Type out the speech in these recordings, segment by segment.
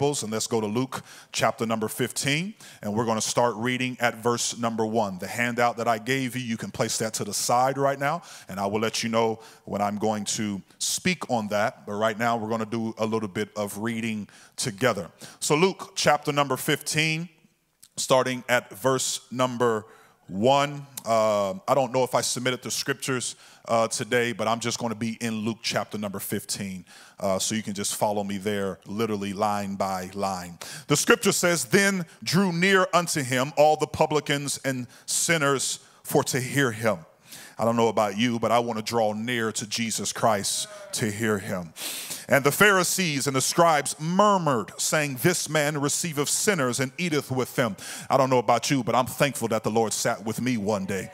and let's go to Luke chapter number 15, and we're going to start reading at verse number one. The handout that I gave you, you can place that to the side right now, and I will let you know when I'm going to speak on that. But right now, we're going to do a little bit of reading together. So, Luke chapter number 15, starting at verse number one. Uh, I don't know if I submitted the scriptures uh, today, but I'm just going to be in Luke chapter number 15. Uh, so you can just follow me there, literally line by line. The scripture says, Then drew near unto him all the publicans and sinners for to hear him. I don't know about you, but I want to draw near to Jesus Christ to hear him. And the Pharisees and the scribes murmured, saying, This man receiveth sinners and eateth with them. I don't know about you, but I'm thankful that the Lord sat with me one day.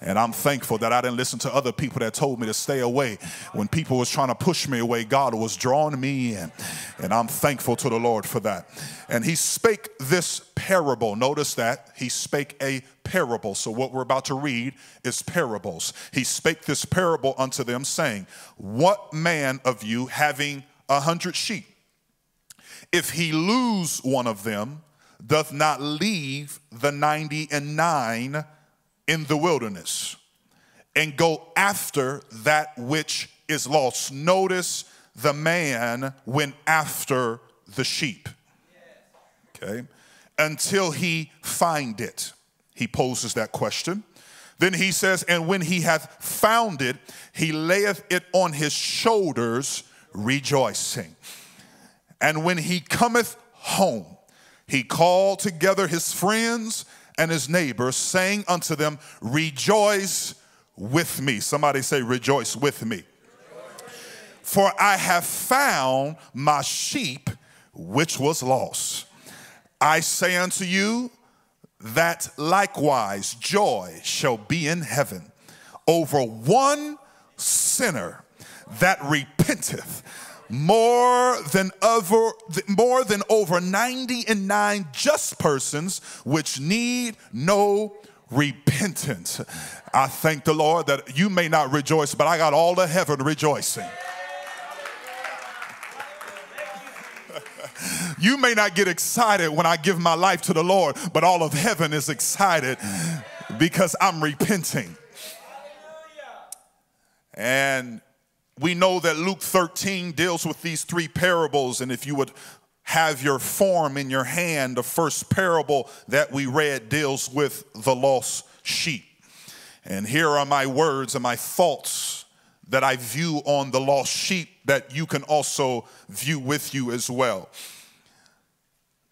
And I'm thankful that I didn't listen to other people that told me to stay away. When people was trying to push me away, God was drawing me in. And I'm thankful to the Lord for that. And he spake this parable. Notice that he spake a parable. So what we're about to read is parables. He spake this parable unto them, saying, What man of you having a hundred sheep, if he lose one of them, doth not leave the ninety and nine in the wilderness and go after that which is lost. Notice the man went after the sheep. Okay? Until he find it. He poses that question. Then he says, And when he hath found it, he layeth it on his shoulders, rejoicing. And when he cometh home, he called together his friends and his neighbors, saying unto them, Rejoice with me. Somebody say, Rejoice with me. For I have found my sheep which was lost. I say unto you that likewise joy shall be in heaven over one sinner that repenteth more than over more than over 90 and 9 just persons which need no repentance. I thank the Lord that you may not rejoice, but I got all the heaven rejoicing. You may not get excited when I give my life to the Lord, but all of heaven is excited because I'm repenting. And we know that Luke 13 deals with these three parables, and if you would have your form in your hand, the first parable that we read deals with the lost sheep. And here are my words and my thoughts that I view on the lost sheep that you can also view with you as well.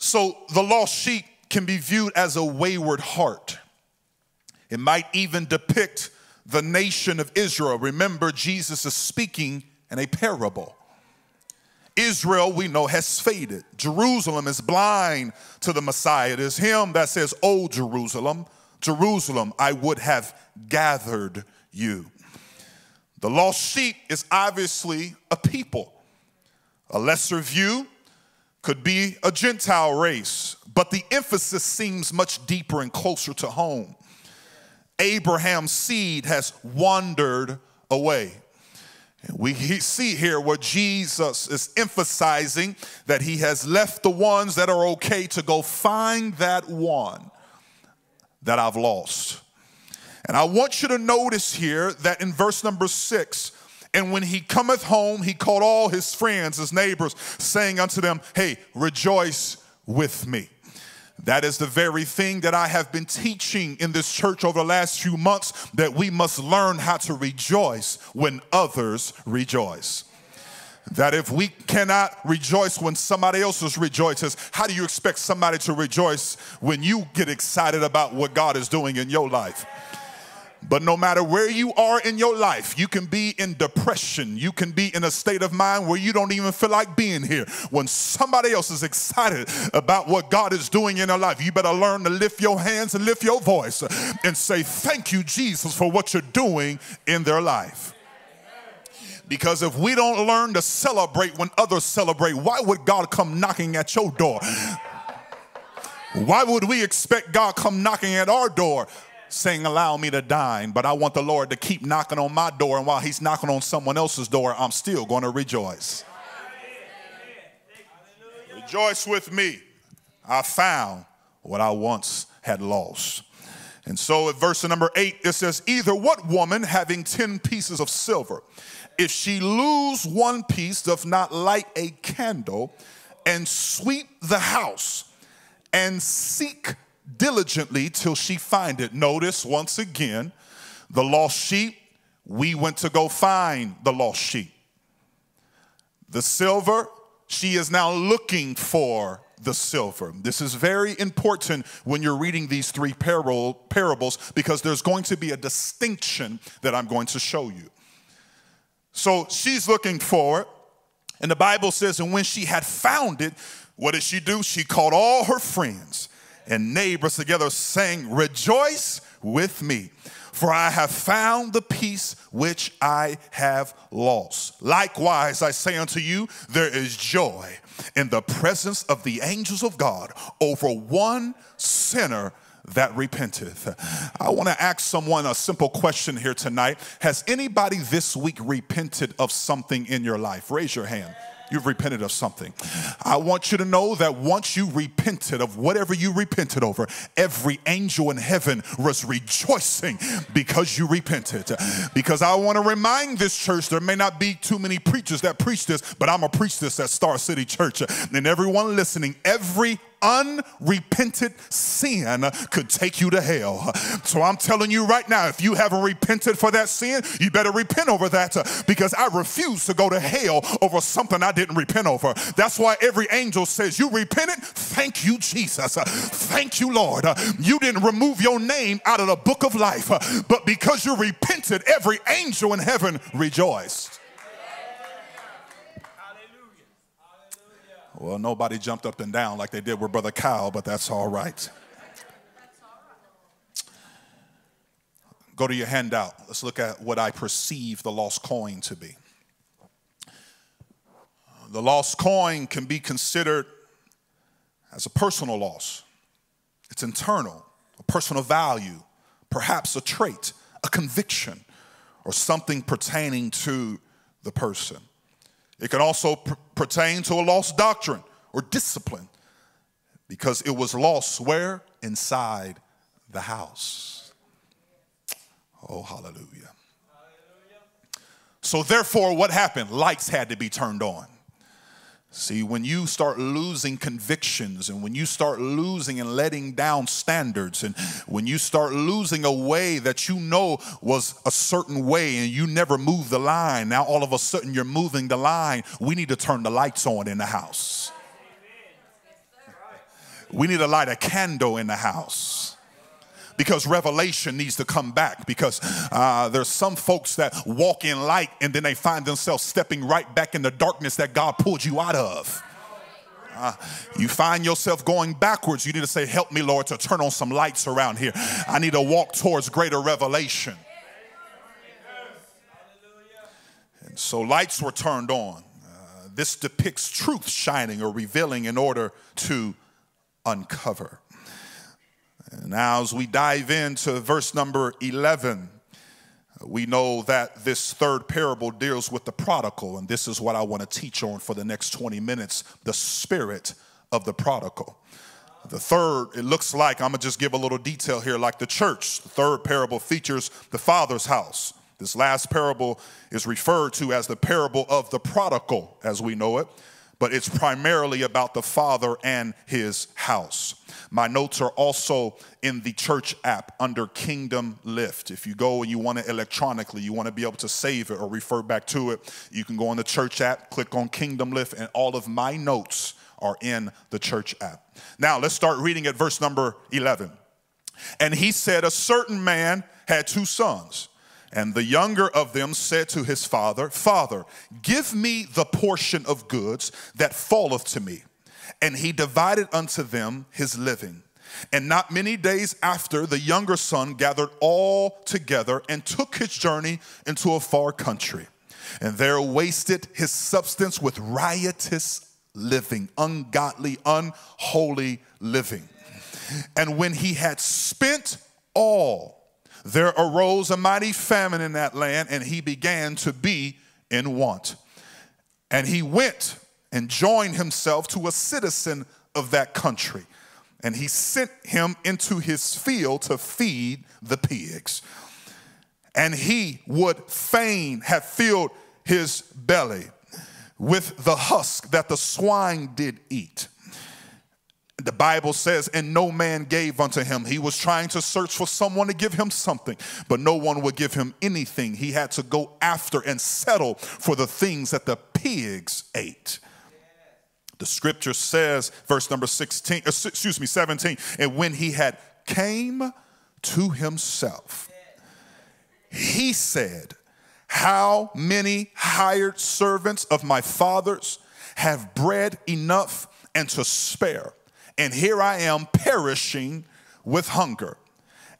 So, the lost sheep can be viewed as a wayward heart. It might even depict the nation of Israel. Remember, Jesus is speaking in a parable. Israel, we know, has faded. Jerusalem is blind to the Messiah. It is him that says, Oh, Jerusalem, Jerusalem, I would have gathered you. The lost sheep is obviously a people. A lesser view could be a Gentile race, but the emphasis seems much deeper and closer to home. Abraham's seed has wandered away. We see here where Jesus is emphasizing that he has left the ones that are okay to go find that one that I've lost. And I want you to notice here that in verse number six, and when he cometh home, he called all his friends, his neighbors, saying unto them, Hey, rejoice with me. That is the very thing that I have been teaching in this church over the last few months that we must learn how to rejoice when others rejoice. That if we cannot rejoice when somebody else rejoices, how do you expect somebody to rejoice when you get excited about what God is doing in your life? But no matter where you are in your life, you can be in depression. You can be in a state of mind where you don't even feel like being here. When somebody else is excited about what God is doing in their life, you better learn to lift your hands and lift your voice and say, Thank you, Jesus, for what you're doing in their life. Because if we don't learn to celebrate when others celebrate, why would God come knocking at your door? Why would we expect God come knocking at our door? Saying, Allow me to dine, but I want the Lord to keep knocking on my door. And while He's knocking on someone else's door, I'm still going to rejoice. Rejoice with me. I found what I once had lost. And so at verse number eight, it says, Either what woman having 10 pieces of silver, if she lose one piece, doth not light a candle and sweep the house and seek diligently till she find it. Notice once again, the lost sheep, we went to go find the lost sheep. The silver, she is now looking for the silver. This is very important when you're reading these three parables because there's going to be a distinction that I'm going to show you. So she's looking for it, and the Bible says, and when she had found it, what did she do? She called all her friends and neighbors together, saying, Rejoice with me for I have found the piece which I have lost. Likewise, I say unto you, there is joy in the presence of the angels of God over one sinner that repenteth. I want to ask someone a simple question here tonight. Has anybody this week repented of something in your life? Raise your hand. You've repented of something. I want you to know that once you repented of whatever you repented over, every angel in heaven was rejoicing because you repented. Because I want to remind this church there may not be too many preachers that preach this, but I'm a preach this at Star City Church. And everyone listening, every unrepented sin could take you to hell. So I'm telling you right now, if you haven't repented for that sin, you better repent over that because I refuse to go to hell over something I didn't repent over. That's why every angel says, You repented? Thank you, Jesus. Thank you, Lord. You didn't remove your name out of the book of life, but because you repented, every angel in heaven rejoiced. Well, nobody jumped up and down like they did with Brother Kyle, but that's all right. Go to your handout. Let's look at what I perceive the lost coin to be. The lost coin can be considered as a personal loss, it's internal, a personal value, perhaps a trait, a conviction, or something pertaining to the person. It can also pr- pertain to a lost doctrine or discipline because it was lost where? Inside the house. Oh, hallelujah. hallelujah. So, therefore, what happened? Lights had to be turned on. See, when you start losing convictions and when you start losing and letting down standards and when you start losing a way that you know was a certain way and you never moved the line, now all of a sudden you're moving the line, we need to turn the lights on in the house. We need to light a candle in the house because revelation needs to come back because uh, there's some folks that walk in light and then they find themselves stepping right back in the darkness that God pulled you out of. Uh, you find yourself going backwards. You need to say, Help me, Lord, to turn on some lights around here. I need to walk towards greater revelation. And so lights were turned on. Uh, this depicts truth shining or revealing in order to uncover. Now, as we dive into verse number 11, we know that this third parable deals with the prodigal, and this is what I want to teach on for the next 20 minutes the spirit of the prodigal. The third, it looks like, I'm gonna just give a little detail here, like the church. The third parable features the father's house. This last parable is referred to as the parable of the prodigal, as we know it but it's primarily about the Father and his house. My notes are also in the church app under Kingdom Lift. If you go and you want it electronically, you want to be able to save it or refer back to it, you can go on the church app, click on Kingdom Lift, and all of my notes are in the church app. Now, let's start reading at verse number 11. And he said, A certain man had two sons. And the younger of them said to his father, Father, give me the portion of goods that falleth to me. And he divided unto them his living. And not many days after, the younger son gathered all together and took his journey into a far country. And there wasted his substance with riotous living, ungodly, unholy living. And when he had spent all, there arose a mighty famine in that land, and he began to be in want. And he went and joined himself to a citizen of that country. And he sent him into his field to feed the pigs. And he would fain have filled his belly with the husk that the swine did eat. The Bible says, and no man gave unto him. He was trying to search for someone to give him something, but no one would give him anything. He had to go after and settle for the things that the pigs ate. The scripture says, verse number 16, uh, excuse me, 17, and when he had came to himself, he said, How many hired servants of my father's have bread enough and to spare? and here I am perishing with hunger.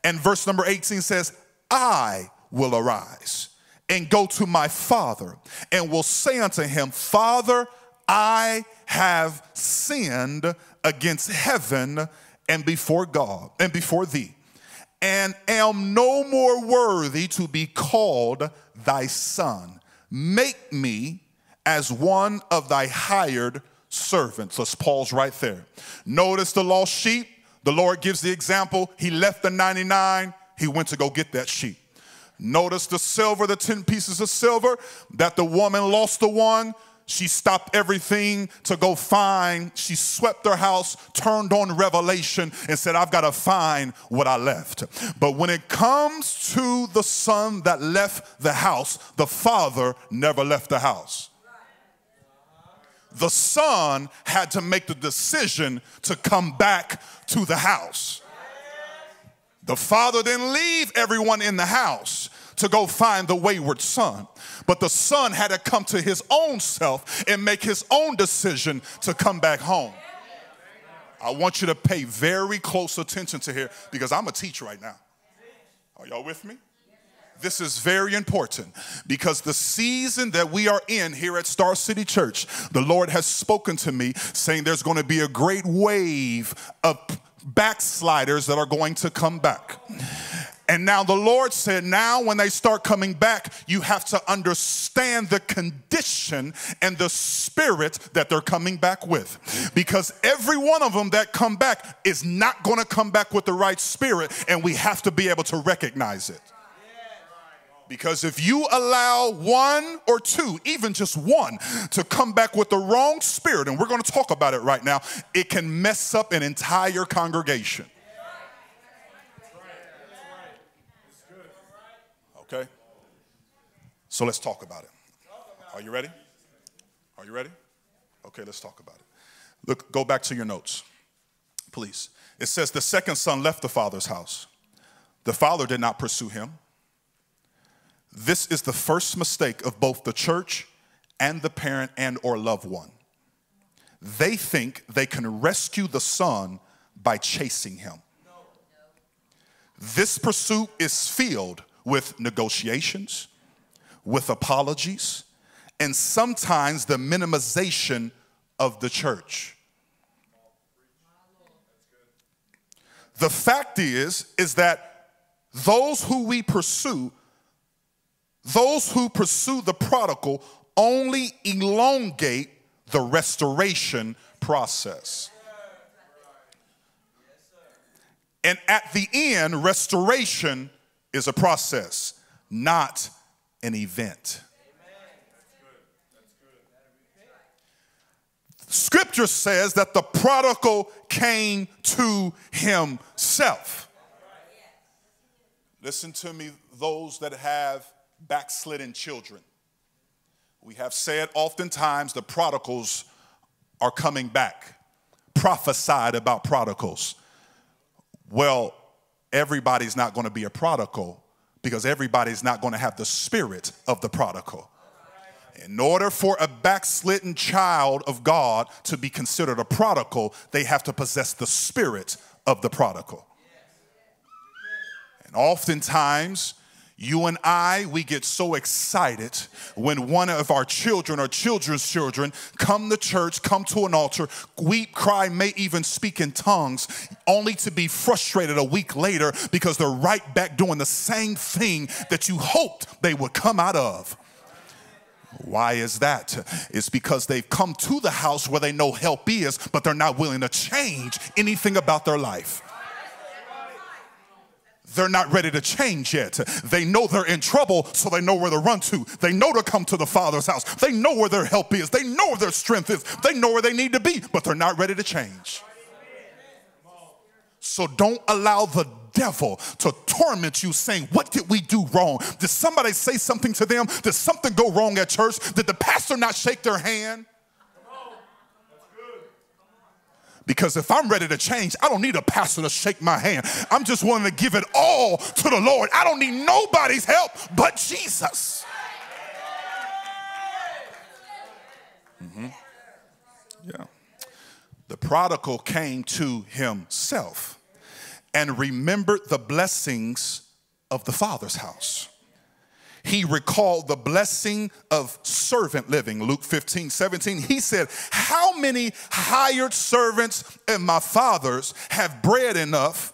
And verse number 18 says, I will arise and go to my father and will say unto him, Father, I have sinned against heaven and before God and before thee, and am no more worthy to be called thy son. Make me as one of thy hired servants. Let's pause right there. Notice the lost sheep. The Lord gives the example. He left the 99, he went to go get that sheep. Notice the silver, the 10 pieces of silver, that the woman lost the one. She stopped everything to go find. She swept her house, turned on revelation, and said, I've got to find what I left. But when it comes to the son that left the house, the father never left the house the son had to make the decision to come back to the house. The father didn't leave everyone in the house to go find the wayward son. But the son had to come to his own self and make his own decision to come back home. I want you to pay very close attention to here because I'm a teacher right now. Are y'all with me? This is very important because the season that we are in here at Star City Church, the Lord has spoken to me saying there's going to be a great wave of backsliders that are going to come back. And now the Lord said, now when they start coming back, you have to understand the condition and the spirit that they're coming back with. Because every one of them that come back is not going to come back with the right spirit, and we have to be able to recognize it. Because if you allow one or two, even just one, to come back with the wrong spirit, and we're going to talk about it right now, it can mess up an entire congregation. Okay? So let's talk about it. Are you ready? Are you ready? Okay, let's talk about it. Look, go back to your notes, please. It says the second son left the father's house. The father did not pursue him this is the first mistake of both the church and the parent and or loved one. They think they can rescue the son by chasing him. This pursuit is filled with negotiations, with apologies, and sometimes the minimization of the church. The fact is is that those who we pursue those who pursue the prodigal only elongate the restoration process. And at the end, restoration is a process, not an event. Scripture says that the prodigal came to himself. Listen to me, those that have backslidden children. We have said oftentimes the prodigals are coming back, prophesied about prodigals. Well, everybody's not going to be a prodigal because everybody's not going to have the spirit of the prodigal. In order for a backslidden child of God to be considered a prodigal, they have to possess the spirit of the prodigal. And oftentimes, you and I, we get so excited when one of our children or children's children come to church, come to an altar, weep, cry, may even speak in tongues, only to be frustrated a week later because they're right back doing the same thing that you hoped they would come out of. Why is that? It's because they've come to the house where they know help is, but they're not willing to change anything about their life they're not ready to change yet. They know they're in trouble, so they know where to run to. They know to come to the Father's house. They know where their help is. They know where their strength is. They know where they need to be, but they're not ready to change. So don't allow the devil to torment you saying, What did we do wrong? Did somebody say something to them? Did something go wrong at church? Did the pastor not shake their hand? Because if I'm ready to change, I don't need a pastor to shake my hand. I'm just willing to give it all to the Lord. I don't need nobody's help but Jesus. Mm-hmm. Yeah. The prodigal came to himself and remembered the blessings of the Father's house he recalled the blessing of servant living. Luke 15, 17. He said, How many hired servants and my father's have bread enough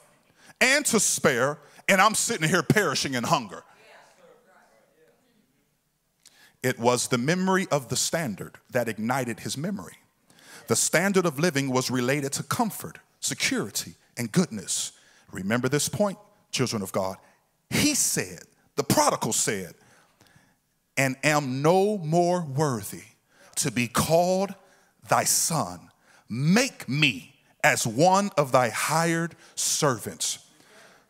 and to spare, and I'm sitting here perishing in hunger? It was the memory of the standard that ignited his memory. The standard of living was related to comfort, security, and goodness. Remember this point, children of God. He said, the prodigal said, and am no more worthy to be called thy son. Make me as one of thy hired servants.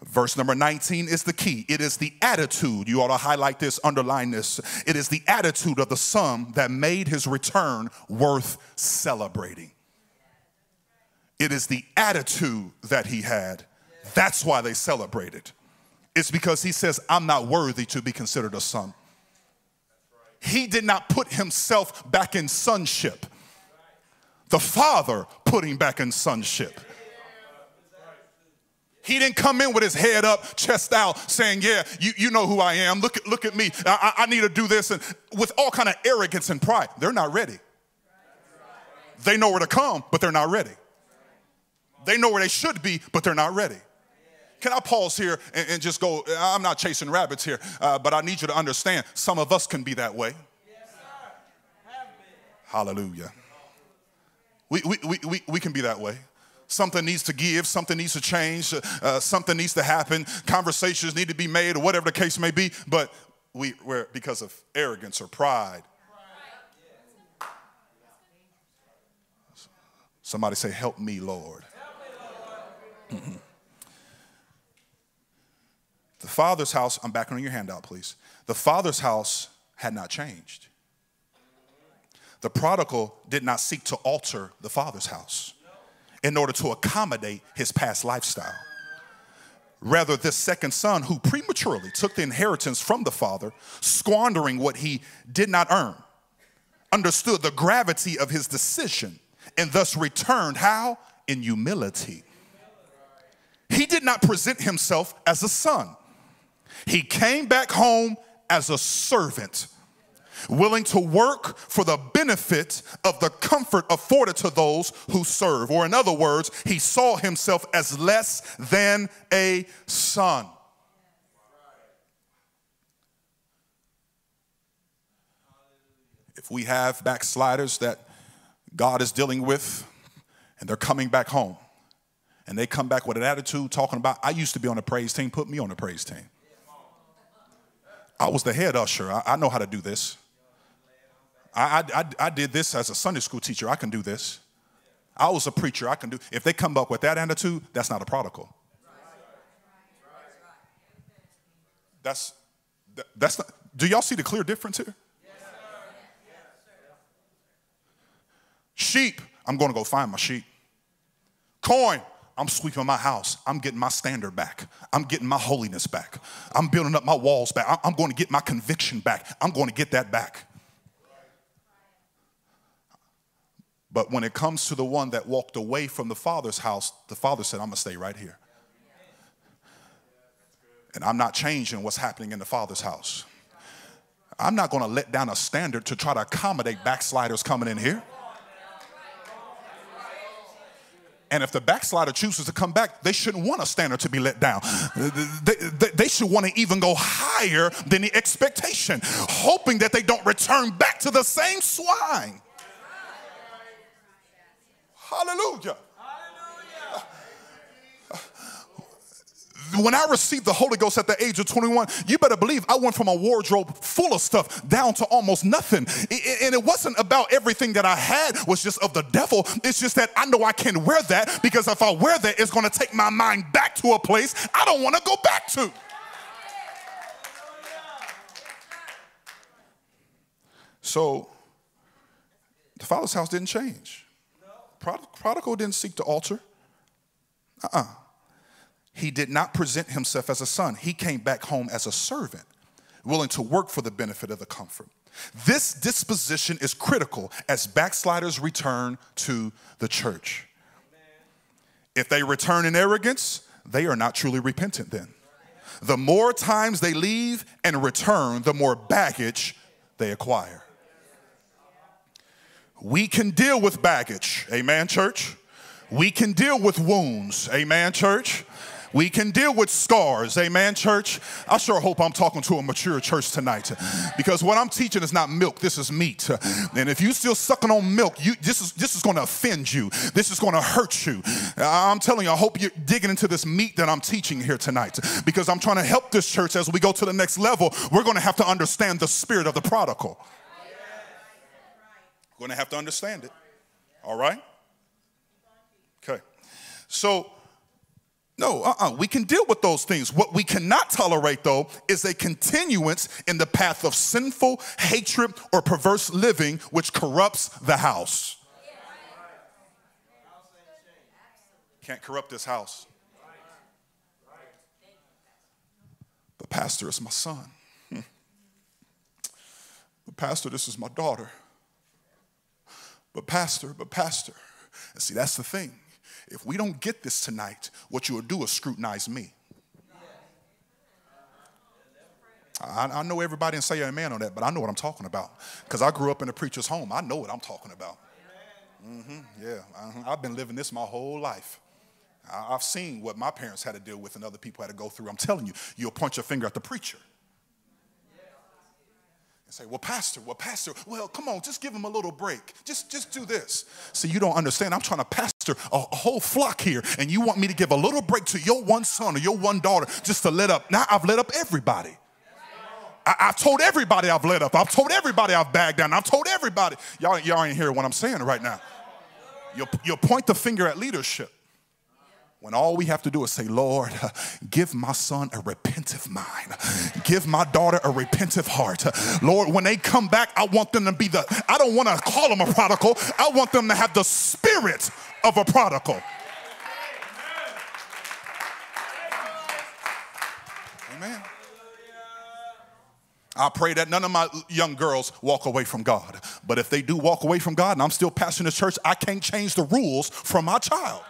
Verse number 19 is the key. It is the attitude, you ought to highlight this, underline this. It is the attitude of the son that made his return worth celebrating. It is the attitude that he had. That's why they celebrated. It's because he says, I'm not worthy to be considered a son he did not put himself back in sonship. The Father put him back in sonship. He didn't come in with his head up, chest out, saying, "Yeah, you, you know who I am. Look at look at me. I, I need to do this," and with all kind of arrogance and pride. They're not ready. They know where to come, but they're not ready. They know where they should be, but they're not ready. Can I pause here and, and just go? I'm not chasing rabbits here, uh, but I need you to understand some of us can be that way. Yes, Hallelujah. We, we, we, we, we can be that way. Something needs to give, something needs to change, uh, something needs to happen, conversations need to be made, or whatever the case may be, but we, we're because of arrogance or pride. Somebody say, Help me, Lord. Help me, Lord. The Father's house, I'm back on your handout, please. The Father's house had not changed. The prodigal did not seek to alter the Father's house in order to accommodate his past lifestyle. Rather, this second son, who prematurely took the inheritance from the father, squandering what he did not earn, understood the gravity of his decision and thus returned how? In humility. He did not present himself as a son, he came back home as a servant, willing to work for the benefit of the comfort afforded to those who serve. Or, in other words, he saw himself as less than a son. If we have backsliders that God is dealing with and they're coming back home and they come back with an attitude talking about, I used to be on the praise team, put me on the praise team. I was the head usher. I, I know how to do this. I, I, I did this as a Sunday school teacher. I can do this. I was a preacher. I can do. If they come up with that attitude, that's not a prodigal. That's that's not. Do y'all see the clear difference here? Sheep. I'm going to go find my sheep. Coin. I'm sweeping my house. I'm getting my standard back. I'm getting my holiness back. I'm building up my walls back. I'm going to get my conviction back. I'm going to get that back. But when it comes to the one that walked away from the father's house, the father said, I'm going to stay right here. And I'm not changing what's happening in the father's house. I'm not going to let down a standard to try to accommodate backsliders coming in here. And if the backslider chooses to come back, they shouldn't want a standard to be let down. They, they, they should want to even go higher than the expectation, hoping that they don't return back to the same swine. Hallelujah. When I received the Holy Ghost at the age of 21, you better believe I went from a wardrobe full of stuff down to almost nothing. And it wasn't about everything that I had was just of the devil. It's just that I know I can't wear that because if I wear that, it's going to take my mind back to a place I don't want to go back to. So the father's house didn't change. Prodigal didn't seek to alter. Uh-uh. He did not present himself as a son. He came back home as a servant, willing to work for the benefit of the comfort. This disposition is critical as backsliders return to the church. If they return in arrogance, they are not truly repentant then. The more times they leave and return, the more baggage they acquire. We can deal with baggage, amen, church. We can deal with wounds, amen, church. We can deal with scars. Amen, church. I sure hope I'm talking to a mature church tonight because what I'm teaching is not milk, this is meat. And if you're still sucking on milk, you, this is, this is going to offend you. This is going to hurt you. I'm telling you, I hope you're digging into this meat that I'm teaching here tonight because I'm trying to help this church as we go to the next level. We're going to have to understand the spirit of the prodigal. We're going to have to understand it. All right? Okay. So, no, uh-uh. We can deal with those things. What we cannot tolerate, though, is a continuance in the path of sinful hatred or perverse living, which corrupts the house. Can't corrupt this house. But, Pastor, is my son. Hmm. But, Pastor, this is my daughter. But, Pastor, but, Pastor. And see, that's the thing if we don't get this tonight, what you will do is scrutinize me. I, I know everybody and say amen on that, but I know what I'm talking about because I grew up in a preacher's home. I know what I'm talking about. Mm-hmm, yeah, uh-huh. I've been living this my whole life. I've seen what my parents had to deal with and other people had to go through. I'm telling you, you'll point your finger at the preacher and say, Well, Pastor, well, Pastor, well, come on, just give him a little break. Just, just do this. See, you don't understand. I'm trying to pastor a, whole flock here, and you want me to give a little break to your one son or your one daughter just to let up. Now I've let up everybody. I, have told everybody I've let up. I've told everybody I've bagged down. I've told everybody. Y'all, y'all ain't hearing what I'm saying right now. You'll, you'll point the finger at leadership when all we have to do is say, Lord, give my son a repentive mind. Give my daughter a repentive heart. Lord, when they come back, I want them to be the, I don't want to call them a prodigal. I want them to have the spirit of a prodigal. Amen. I pray that none of my young girls walk away from God. But if they do walk away from God and I'm still pastoring the church, I can't change the rules for my child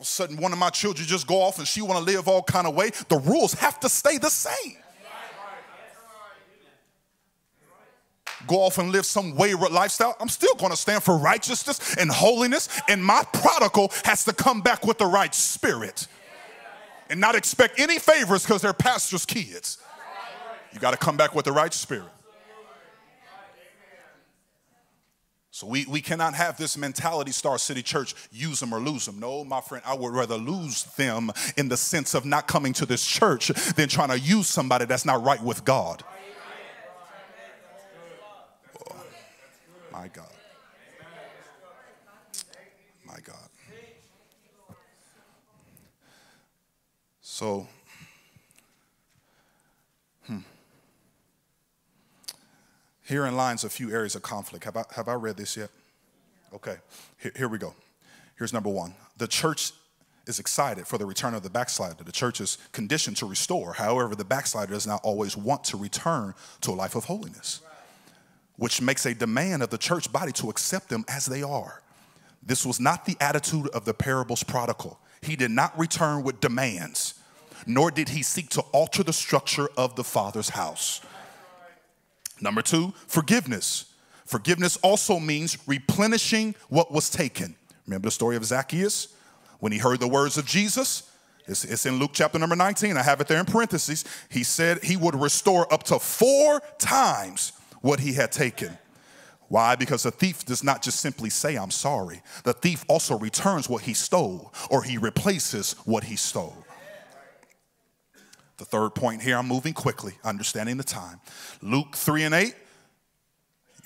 of a sudden one of my children just go off and she want to live all kind of way the rules have to stay the same. Go off and live some wayward lifestyle i'm still going to stand for righteousness and holiness and my prodigal has to come back with the right spirit. And not expect any favors because they're pastors kids. You got to come back with the right spirit So we, we cannot have this mentality, Star City Church, use them or lose them. No, my friend, I would rather lose them in the sense of not coming to this church than trying to use somebody that's not right with God. Oh, my God. My God. So, Herein lies a few areas of conflict. Have I, have I read this yet? Okay, here, here we go. Here's number one the church is excited for the return of the backslider. The church is conditioned to restore. However, the backslider does not always want to return to a life of holiness, which makes a demand of the church body to accept them as they are. This was not the attitude of the parable's prodigal. He did not return with demands, nor did he seek to alter the structure of the father's house. Number two, forgiveness. Forgiveness also means replenishing what was taken. Remember the story of Zacchaeus? When he heard the words of Jesus, it's, it's, in Luke chapter number 19. I have it there in parentheses. He said he would restore up to four times what he had taken. Why? Because the thief does not just simply say, I'm sorry. The thief also returns what he stole or he replaces what he stole. The third point here, I'm moving quickly, understanding the time. Luke 3 and 8.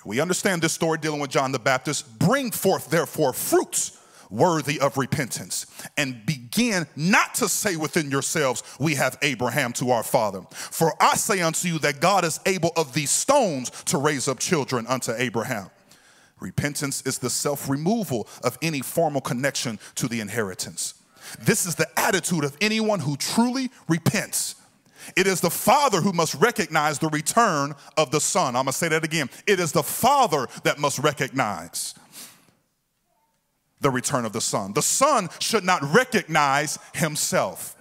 We understand this story dealing with John the Baptist. Bring forth, therefore, fruits worthy of repentance and begin not to say within yourselves, We have Abraham to our father. For I say unto you that God is able of these stones to raise up children unto Abraham. Repentance is the self removal of any formal connection to the inheritance. This is the attitude of anyone who truly repents. It is the father who must recognize the return of the son. I'm gonna say that again. It is the father that must recognize the return of the Son. The Son should not recognize himself.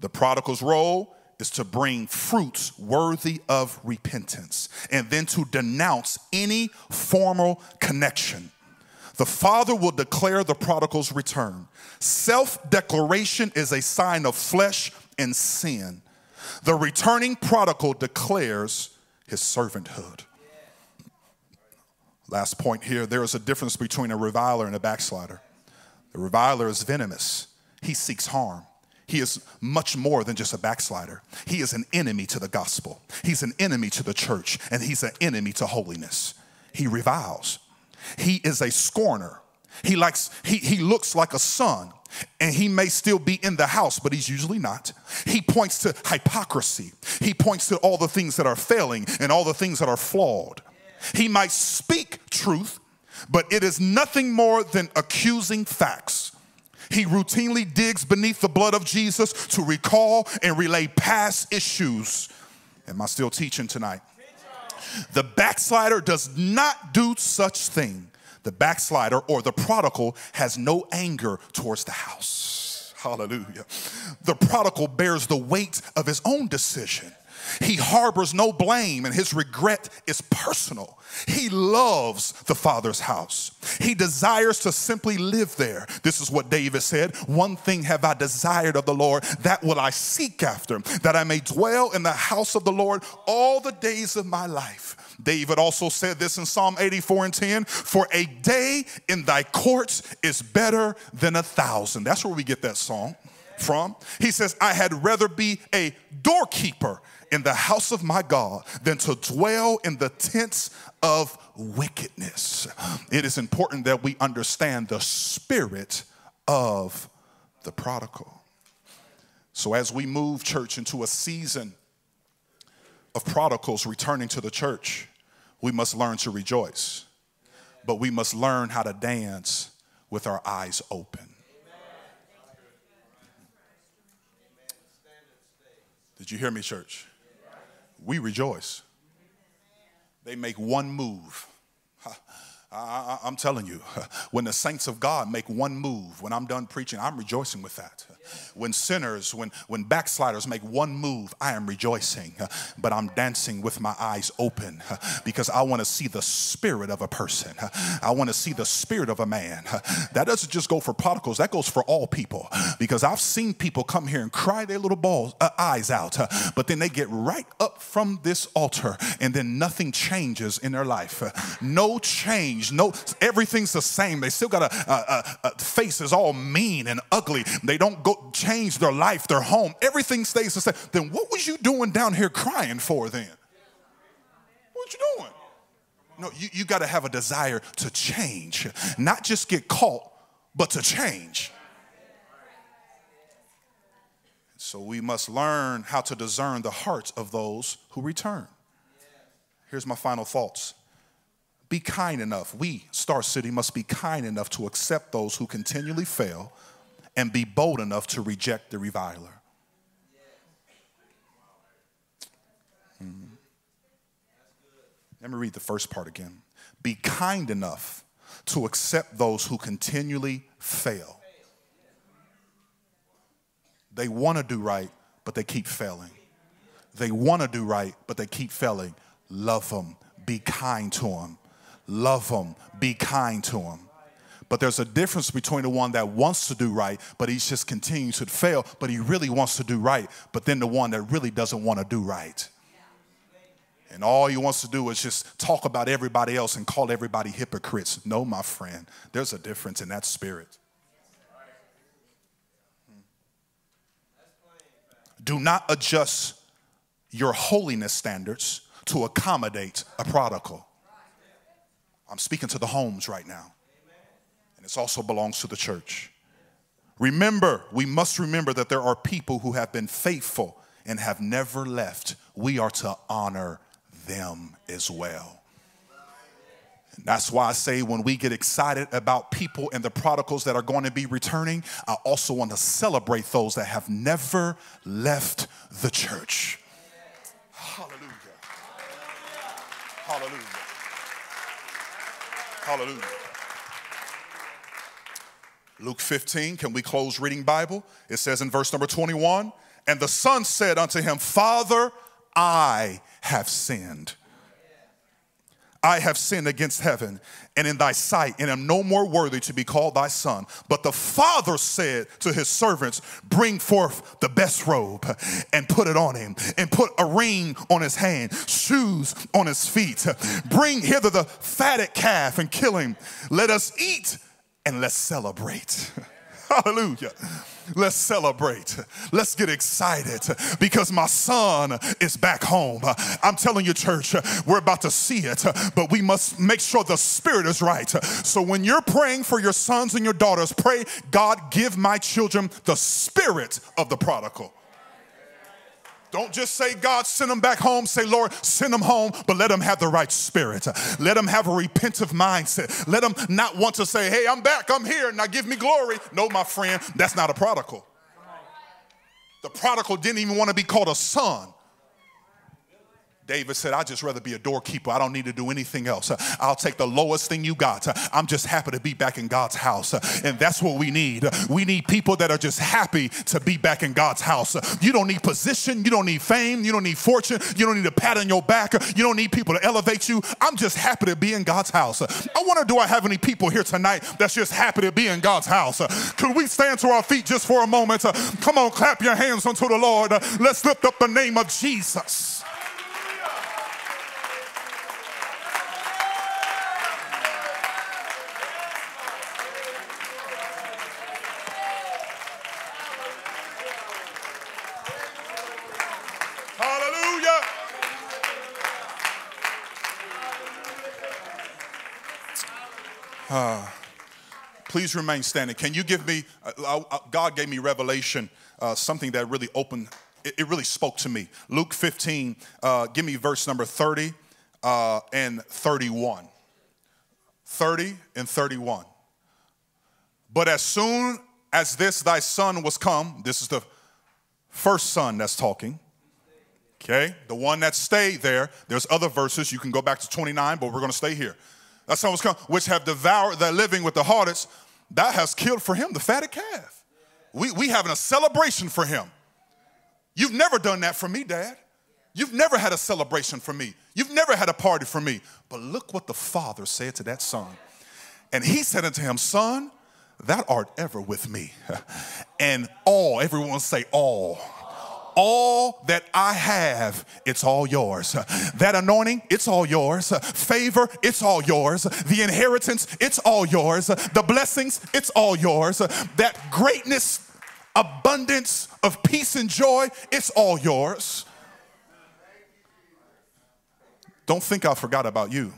The prodigal's role is to bring fruits worthy of repentance and then to denounce any formal connection. The Father will declare the prodigal's return. Self declaration is a sign of flesh and sin. The returning prodigal declares his servanthood. Last point here there is a difference between a reviler and a backslider. The reviler is venomous, he seeks harm. He is much more than just a backslider. He is an enemy to the gospel. He's an enemy to the church, and he's an enemy to holiness. He reviles. He is a scorner. He likes he, he looks like a son, and he may still be in the house, but he's usually not. He points to hypocrisy. He points to all the things that are failing and all the things that are flawed. He might speak truth, but it is nothing more than accusing facts. He routinely digs beneath the blood of Jesus to recall and relay past issues. Am I still teaching tonight? The backslider does not do such thing. The backslider or the prodigal has no anger towards the house. Hallelujah. The prodigal bears the weight of his own decision. He harbors no blame and his regret is personal. He loves the Father's house. He desires to simply live there. This is what David said One thing have I desired of the Lord, that will I seek after, that I may dwell in the house of the Lord all the days of my life. David also said this in Psalm 84 and 10 For a day in thy courts is better than a thousand. That's where we get that song from. He says, I had rather be a doorkeeper in the house of my God than to dwell in the tents of wickedness. It is important that we understand the spirit of the prodigal. So, as we move church into a season of prodigals returning to the church, we must learn to rejoice, but we must learn how to dance with our eyes open. Did you hear me, church? we rejoice. They make one move. I, am telling you, when the saints of God make one move, when I'm done preaching, I'm rejoicing with that. When sinners, when, when backsliders make one move, I am rejoicing, but I'm dancing with my eyes open because I want to see the spirit of a person. I want to see the spirit of a man. That doesn't just go for prodigals, that goes for all people because I've seen people come here and cry their little balls, uh, eyes out, but then they get right up from this altar and then nothing changes in their life. No change, no, everything's the same. They still got a, a, a face is all mean and ugly. They don't go change their life, their home, everything stays the same, then what was you doing down here crying for then? What you doing? No, you, you got to have a desire to change, not just get caught, but to change. So we must learn how to discern the hearts of those who return. Here's my final thoughts. Be kind enough. We, Star City, must be kind enough to accept those who continually fail and be bold enough to reject the reviler. Hmm. Let me read the first part again. Be kind enough to accept those who continually fail. They want to do right, but they keep failing. They want to do right, but they keep failing. Love them, be kind to them. Love them, be kind to them. But there's a difference between the one that wants to do right, but he's just continuing to fail, but he really wants to do right, but then the one that really doesn't want to do right. And all he wants to do is just talk about everybody else and call everybody hypocrites. No, my friend, there's a difference in that spirit. Hmm. Do not adjust your holiness standards to accommodate a prodigal. I'm speaking to the homes right now. And it also belongs to the church. Remember, we must remember that there are people who have been faithful and have never left. We are to honor them as well. And that's why I say when we get excited about people and the prodigals that are going to be returning, I also want to celebrate those that have never left the church. Hallelujah. Hallelujah. Hallelujah. Luke 15, can we close reading Bible? It says in verse number 21 And the son said unto him, Father, I have sinned. I have sinned against heaven and in thy sight, and am no more worthy to be called thy son. But the father said to his servants, Bring forth the best robe and put it on him, and put a ring on his hand, shoes on his feet. Bring hither the fatted calf and kill him. Let us eat and let's celebrate. Hallelujah. Let's celebrate. Let's get excited because my son is back home. I'm telling you, church, we're about to see it, but we must make sure the spirit is right. So when you're praying for your sons and your daughters, pray, God, give my children the spirit of the prodigal. Don't just say, God, send them back home. Say, Lord, send them home, but let them have the right spirit. Let them have a repentive mindset. Let them not want to say, hey, I'm back, I'm here, now give me glory. No, my friend, that's not a prodigal. The prodigal didn't even want to be called a son. David said, I'd just rather be a doorkeeper. I don't need to do anything else. I'll take the lowest thing you got. I'm just happy to be back in God's house. And that's what we need. We need people that are just happy to be back in God's house. You don't need position. You don't need fame. You don't need fortune. You don't need a pat on your back. You don't need people to elevate you. I'm just happy to be in God's house. I wonder, do I have any people here tonight that's just happy to be in God's house? Could we stand to our feet just for a moment? Come on, clap your hands unto the Lord. Let's lift up the name of Jesus. Please remain standing. Can you give me, uh, uh, God gave me revelation, uh, something that really opened, it, it, really spoke to me. Luke 15, uh, give me verse number 30 uh, and 31. 30 and 31. But as soon as this thy son was come, this is the first son that's talking. Okay, the one that stayed there. There's other verses. You can go back to 29, but we're to stay here. That's how it's come, which have devoured their living with the hardest, that has killed for him the fatted calf. We, we having a celebration for him. You've never done that for me, Dad. You've never had a celebration for me. You've never had a party for me. But look what the father said to that son. And he said unto him, Son, thou art ever with me. And all, everyone say all all that I have, it's all yours. That anointing, it's all yours. Favor, it's all yours. The inheritance, it's all yours. The blessings, it's all yours. That greatness, abundance of peace and joy, it's all yours. Don't think I forgot about you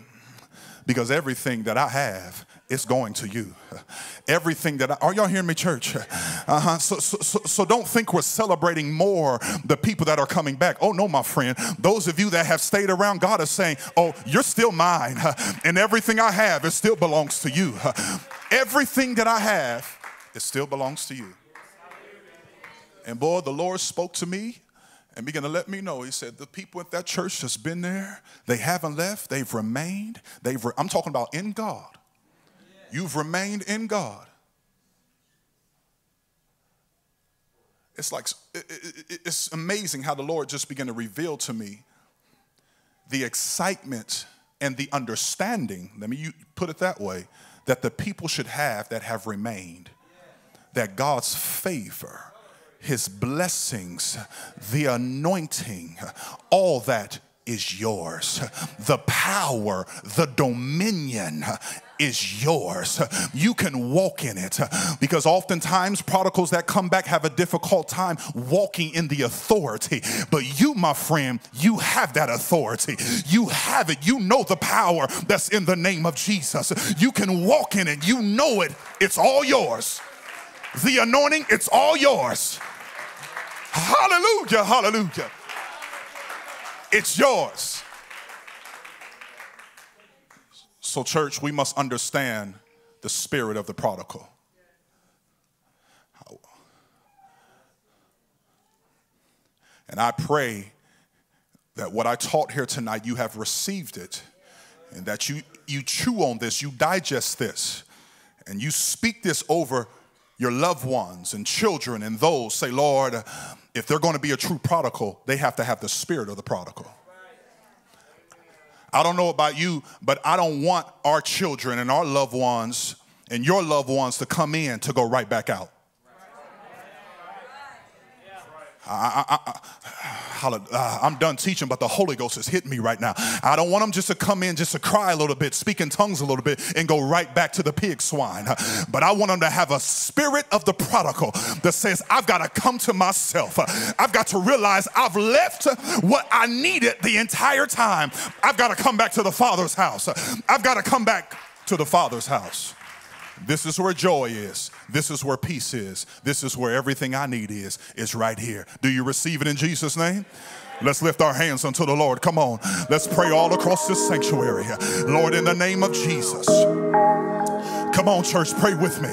because everything that I have it's going to you. Everything that I, are y'all hearing me, church? Uh-huh. So, so, so, so don't think we're celebrating more the people that are coming back. Oh no, my friend. Those of you that have stayed around, God is saying, "Oh, you're still mine, and everything I have, it still belongs to you. Everything that I have, it still belongs to you." And boy, the Lord spoke to me and began to let me know. He said, The people at that church that's been there, they haven't left, they've remained. They've re- I'm talking about in God. You've remained in God. It's like, it's amazing how the Lord just began to reveal to me the excitement and the understanding, let me put it that way, that the people should have that have remained. That God's favor, His blessings, the anointing, all that is yours. The power, the dominion is yours. You can walk in it because oftentimes prodigals that come back have a difficult time walking in the authority. But you, my friend, you have that authority. You have it. You know the power that's in the name of Jesus. You can walk in it. You know it. It's all yours. The anointing, it's all yours. Hallelujah. Hallelujah. It's yours. So, church, we must understand the spirit of the prodigal. And I pray that what I taught here tonight, you have received it, and that you, you chew on this, you digest this, and you speak this over your loved ones and children and those. Say, Lord, if they're going to be a true prodigal, they have to have the spirit of the prodigal. I don't know about you, but I don't want our children and our loved ones and your loved ones to come in to go right back out. I, I, uh, I'm done teaching, but the Holy Ghost is hitting me right now. I don't want them just to come in, just to cry a little bit, speak in tongues a little bit, and go right back to the pig swine. But I want them to have a spirit of the prodigal that says, I've got to come to myself. I've got to realize I've left what I needed the entire time. I've got to come back to the Father's house. I've got to come back to the Father's house. This is where joy is. This is where peace is. This is where everything I need is, is right here. Do you receive it in Jesus' name? Let's lift our hands unto the Lord. Come on. Let's pray all across this sanctuary. Lord, in the name of Jesus. Come on, church, pray with me.